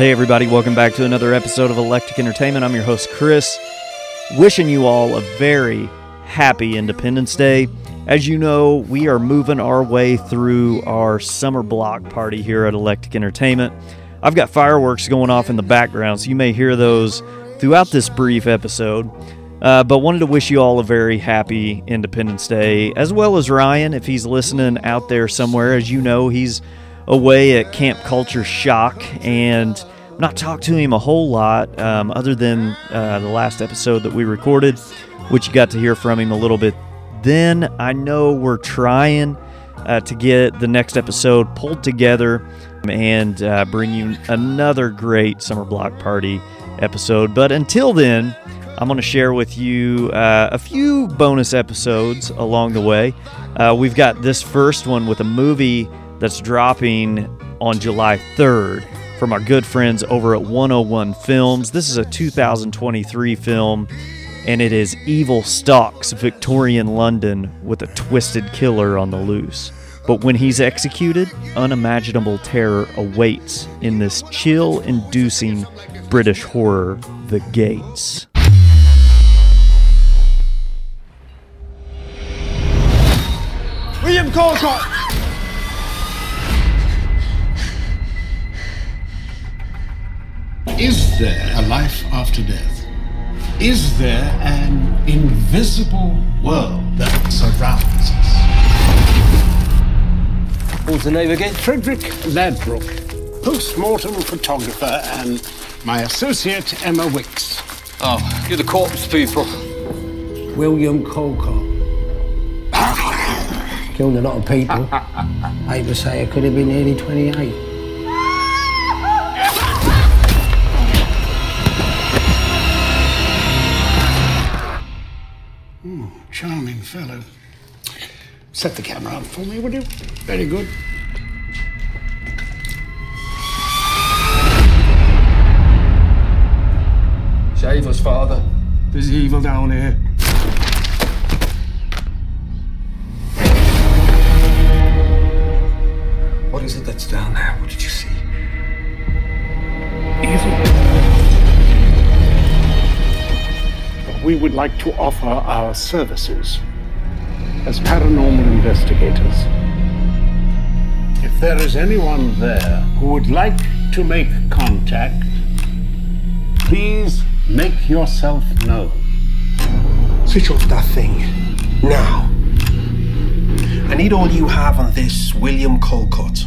Hey, everybody, welcome back to another episode of Electic Entertainment. I'm your host, Chris, wishing you all a very happy Independence Day. As you know, we are moving our way through our summer block party here at Electic Entertainment. I've got fireworks going off in the background, so you may hear those throughout this brief episode. Uh, but wanted to wish you all a very happy Independence Day, as well as Ryan, if he's listening out there somewhere. As you know, he's away at Camp Culture Shock, and not talked to him a whole lot, um, other than uh, the last episode that we recorded, which you got to hear from him a little bit. Then I know we're trying uh, to get the next episode pulled together and uh, bring you another great summer block party episode. But until then, I'm going to share with you uh, a few bonus episodes along the way. Uh, we've got this first one with a movie that's dropping on July 3rd from our good friends over at 101 Films. This is a 2023 film, and it is Evil Stalks Victorian London with a twisted killer on the loose. But when he's executed, unimaginable terror awaits in this chill inducing British horror, The Gates. William Colcott! Is there a life after death? Is there an invisible world that surrounds us? What's the name again? Frederick Ladbrook, post-mortem photographer, and my associate Emma Wicks. Oh, you're the corpse people. William Colcott. Killed a lot of people. I hate to say it could have been nearly 28. Charming fellow. Set the camera up for me, would you? Very good. Shave us, father. There's evil down here. What is it that's down there? What did you see? We would like to offer our services as paranormal investigators. If there is anyone there who would like to make contact, please make yourself known. Switch off that thing. Now. I need all you have on this William Colcott.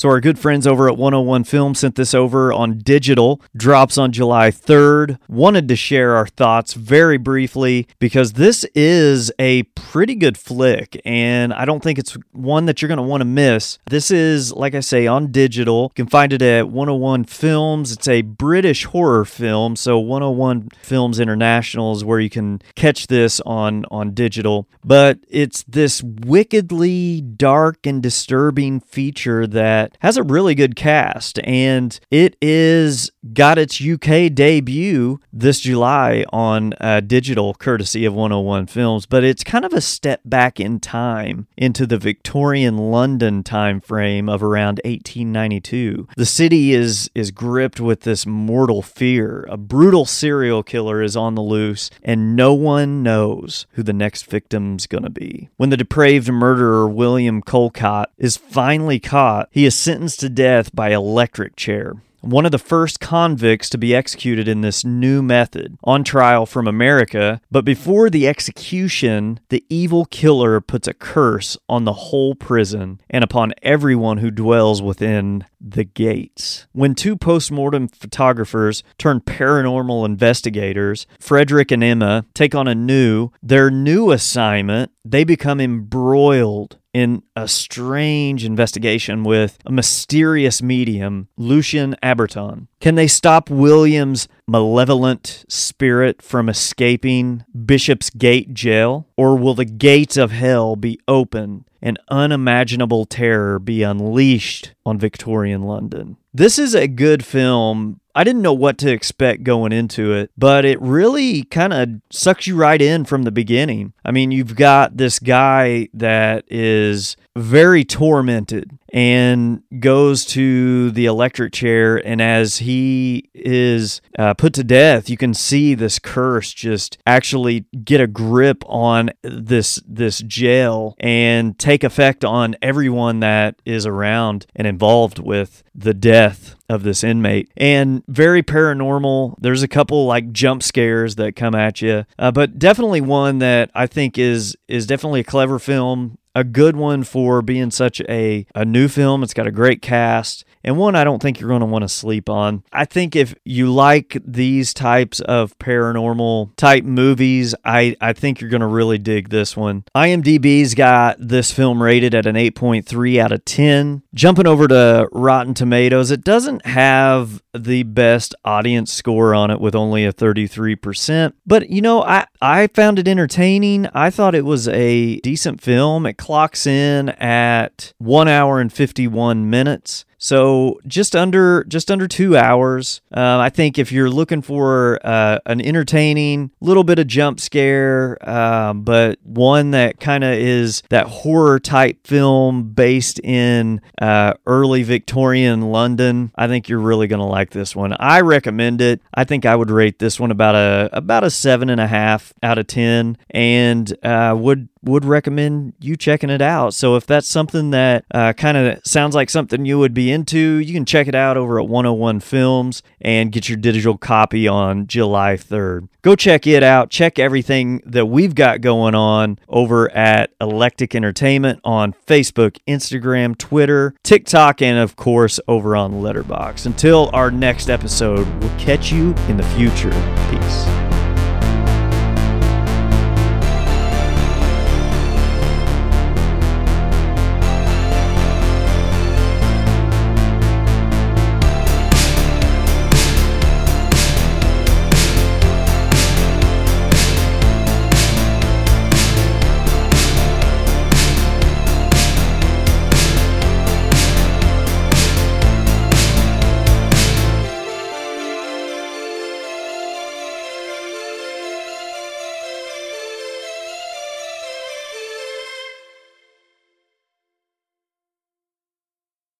So, our good friends over at 101 Film sent this over on digital, drops on July 3rd. Wanted to share our thoughts very briefly because this is a pretty good flick, and I don't think it's one that you're going to want to miss. This is, like I say, on digital. You can find it at 101 Films. It's a British horror film, so 101 Films International is where you can catch this on, on digital. But it's this wickedly dark and disturbing feature that has a really good cast, and it is got its UK debut this July on uh, digital, courtesy of 101 Films. But it's kind of a step back in time into the Victorian London time frame of around 1892. The city is is gripped with this mortal fear. A brutal serial killer is on the loose, and no one knows who the next victim's gonna be. When the depraved murderer William Colcott is finally caught, he is sentenced to death by electric chair. one of the first convicts to be executed in this new method, on trial from America. But before the execution, the evil killer puts a curse on the whole prison and upon everyone who dwells within the gates. When two postmortem photographers turn paranormal investigators, Frederick and Emma take on a new, their new assignment, they become embroiled in a strange investigation with a mysterious medium, Lucian Aberton. Can they stop William's malevolent spirit from escaping Bishop's Gate jail? Or will the gates of hell be open and unimaginable terror be unleashed on Victorian London? This is a good film. I didn't know what to expect going into it, but it really kind of sucks you right in from the beginning. I mean, you've got this guy that is very tormented and goes to the electric chair. And as he is uh, put to death, you can see this curse just actually get a grip on this this jail and take effect on everyone that is around and involved with the death of this inmate. And very paranormal. There's a couple like jump scares that come at you uh, but definitely one that i think is is definitely a clever film a good one for being such a, a new film. It's got a great cast and one I don't think you're going to want to sleep on. I think if you like these types of paranormal type movies, I, I think you're going to really dig this one. IMDb's got this film rated at an 8.3 out of 10. Jumping over to Rotten Tomatoes, it doesn't have the best audience score on it with only a 33%. But you know, I, I found it entertaining. I thought it was a decent film. It clocks in at one hour and 51 minutes. So just under just under two hours. Uh, I think if you're looking for uh, an entertaining, little bit of jump scare, um, but one that kind of is that horror type film based in uh, early Victorian London, I think you're really to like this one. I recommend it. I think I would rate this one about a about a seven and a half out of ten, and uh, would would recommend you checking it out. So if that's something that uh, kind of sounds like something you would be into, you can check it out over at 101 Films and get your digital copy on July 3rd. Go check it out. Check everything that we've got going on over at Electic Entertainment on Facebook, Instagram, Twitter, TikTok, and of course over on Letterboxd. Until our next episode, we'll catch you in the future. Peace.